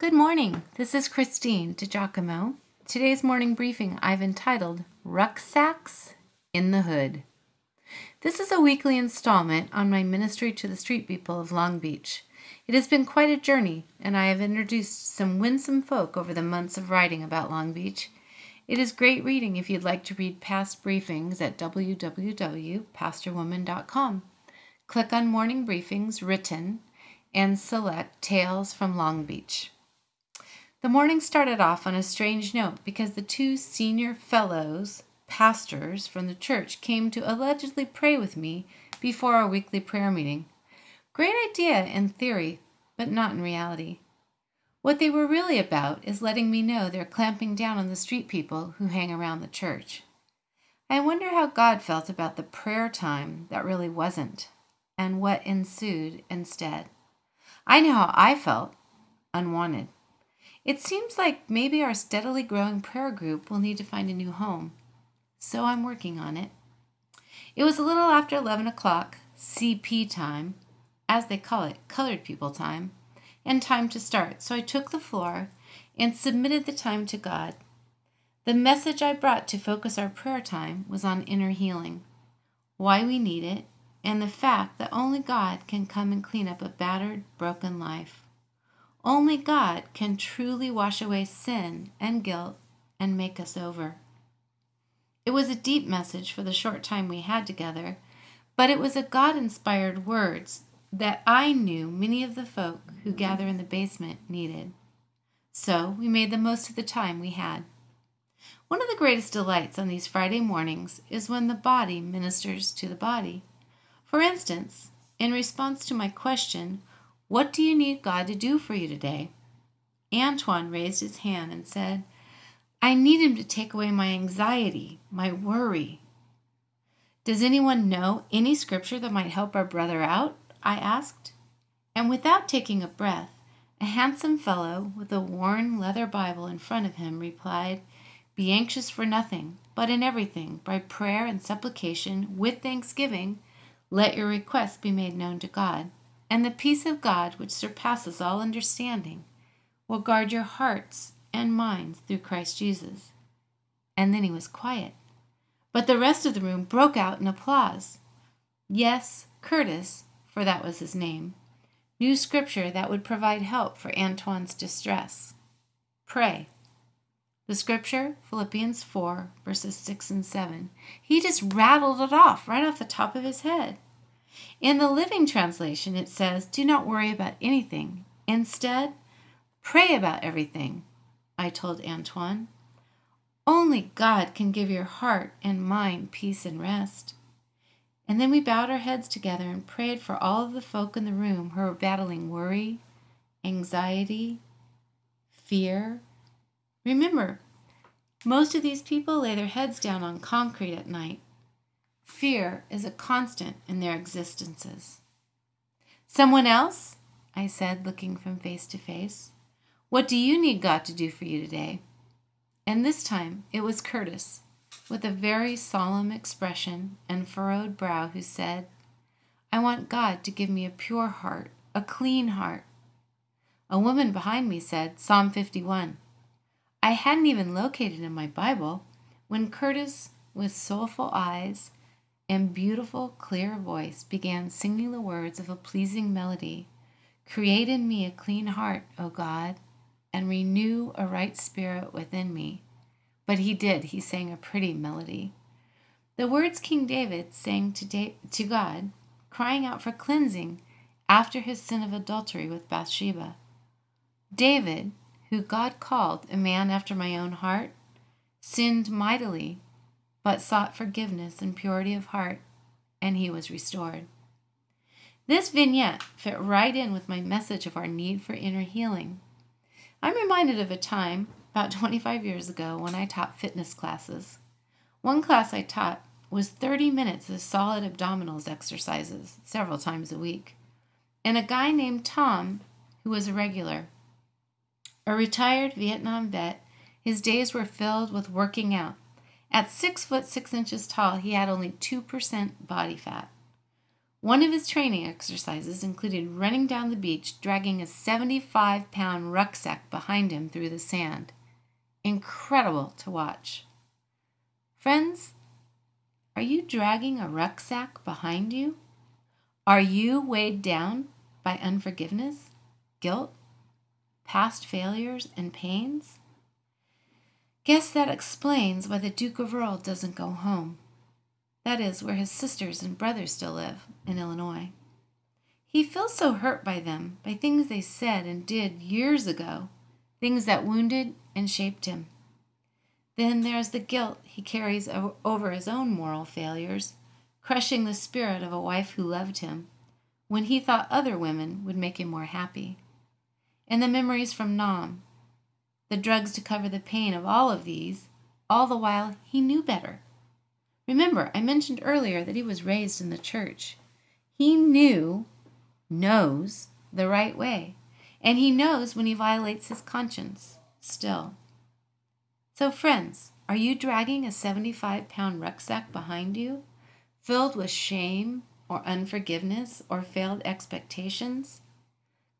Good morning. This is Christine DiGiacomo. Today's morning briefing I've entitled Rucksacks in the Hood. This is a weekly installment on my ministry to the street people of Long Beach. It has been quite a journey, and I have introduced some winsome folk over the months of writing about Long Beach. It is great reading if you'd like to read past briefings at www.pastorwoman.com. Click on Morning Briefings Written and select Tales from Long Beach. The morning started off on a strange note because the two senior fellows, pastors from the church, came to allegedly pray with me before our weekly prayer meeting. Great idea in theory, but not in reality. What they were really about is letting me know they're clamping down on the street people who hang around the church. I wonder how God felt about the prayer time that really wasn't, and what ensued instead. I know how I felt unwanted. It seems like maybe our steadily growing prayer group will need to find a new home. So I'm working on it. It was a little after 11 o'clock, CP time, as they call it, colored people time, and time to start. So I took the floor and submitted the time to God. The message I brought to focus our prayer time was on inner healing, why we need it, and the fact that only God can come and clean up a battered, broken life. Only God can truly wash away sin and guilt and make us over. It was a deep message for the short time we had together, but it was a God inspired words that I knew many of the folk who gather in the basement needed. So we made the most of the time we had. One of the greatest delights on these Friday mornings is when the body ministers to the body. For instance, in response to my question, what do you need God to do for you today? Antoine raised his hand and said, I need him to take away my anxiety, my worry. Does anyone know any scripture that might help our brother out? I asked. And without taking a breath, a handsome fellow with a worn leather Bible in front of him replied, Be anxious for nothing, but in everything, by prayer and supplication, with thanksgiving, let your requests be made known to God and the peace of God, which surpasses all understanding, will guard your hearts and minds through Christ Jesus. And then he was quiet. But the rest of the room broke out in applause. Yes, Curtis, for that was his name, knew scripture that would provide help for Antoine's distress. Pray. The scripture, Philippians 4, verses 6 and 7. He just rattled it off right off the top of his head. In the Living Translation, it says, Do not worry about anything. Instead, pray about everything, I told Antoine. Only God can give your heart and mind peace and rest. And then we bowed our heads together and prayed for all of the folk in the room who were battling worry, anxiety, fear. Remember, most of these people lay their heads down on concrete at night Fear is a constant in their existences. Someone else? I said, looking from face to face. What do you need God to do for you today? And this time it was Curtis, with a very solemn expression and furrowed brow, who said, I want God to give me a pure heart, a clean heart. A woman behind me said, Psalm 51. I hadn't even located in my Bible when Curtis, with soulful eyes and beautiful, clear voice began singing the words of a pleasing melody Create in me a clean heart, O God, and renew a right spirit within me. But he did, he sang a pretty melody. The words King David sang to, da- to God, crying out for cleansing after his sin of adultery with Bathsheba. David, who God called a man after my own heart, sinned mightily but sought forgiveness and purity of heart, and he was restored. This vignette fit right in with my message of our need for inner healing. I'm reminded of a time about 25 years ago when I taught fitness classes. One class I taught was 30 minutes of solid abdominals exercises several times a week. And a guy named Tom, who was a regular, a retired Vietnam vet, his days were filled with working out at six foot six inches tall, he had only 2% body fat. One of his training exercises included running down the beach, dragging a 75 pound rucksack behind him through the sand. Incredible to watch. Friends, are you dragging a rucksack behind you? Are you weighed down by unforgiveness, guilt, past failures, and pains? Guess that explains why the Duke of Earl doesn't go home. That is where his sisters and brothers still live, in Illinois. He feels so hurt by them, by things they said and did years ago, things that wounded and shaped him. Then there's the guilt he carries over his own moral failures, crushing the spirit of a wife who loved him when he thought other women would make him more happy. And the memories from Nam, the drugs to cover the pain of all of these, all the while he knew better. Remember, I mentioned earlier that he was raised in the church. He knew, knows, the right way, and he knows when he violates his conscience still. So, friends, are you dragging a 75 pound rucksack behind you, filled with shame or unforgiveness or failed expectations?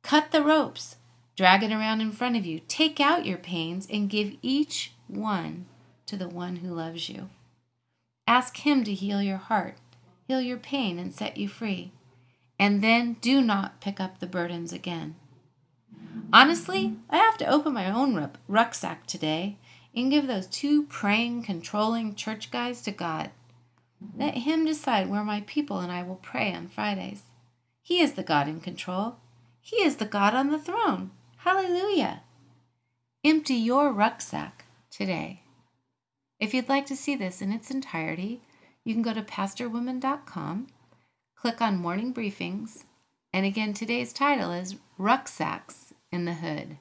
Cut the ropes, drag it around in front of you, take out your pains, and give each one to the one who loves you. Ask Him to heal your heart, heal your pain, and set you free. And then do not pick up the burdens again. Honestly, I have to open my own rucksack today and give those two praying, controlling church guys to God. Let Him decide where my people and I will pray on Fridays. He is the God in control. He is the God on the throne. Hallelujah. Empty your rucksack today. If you'd like to see this in its entirety, you can go to pastorwoman.com, click on Morning Briefings, and again, today's title is Rucksacks in the Hood.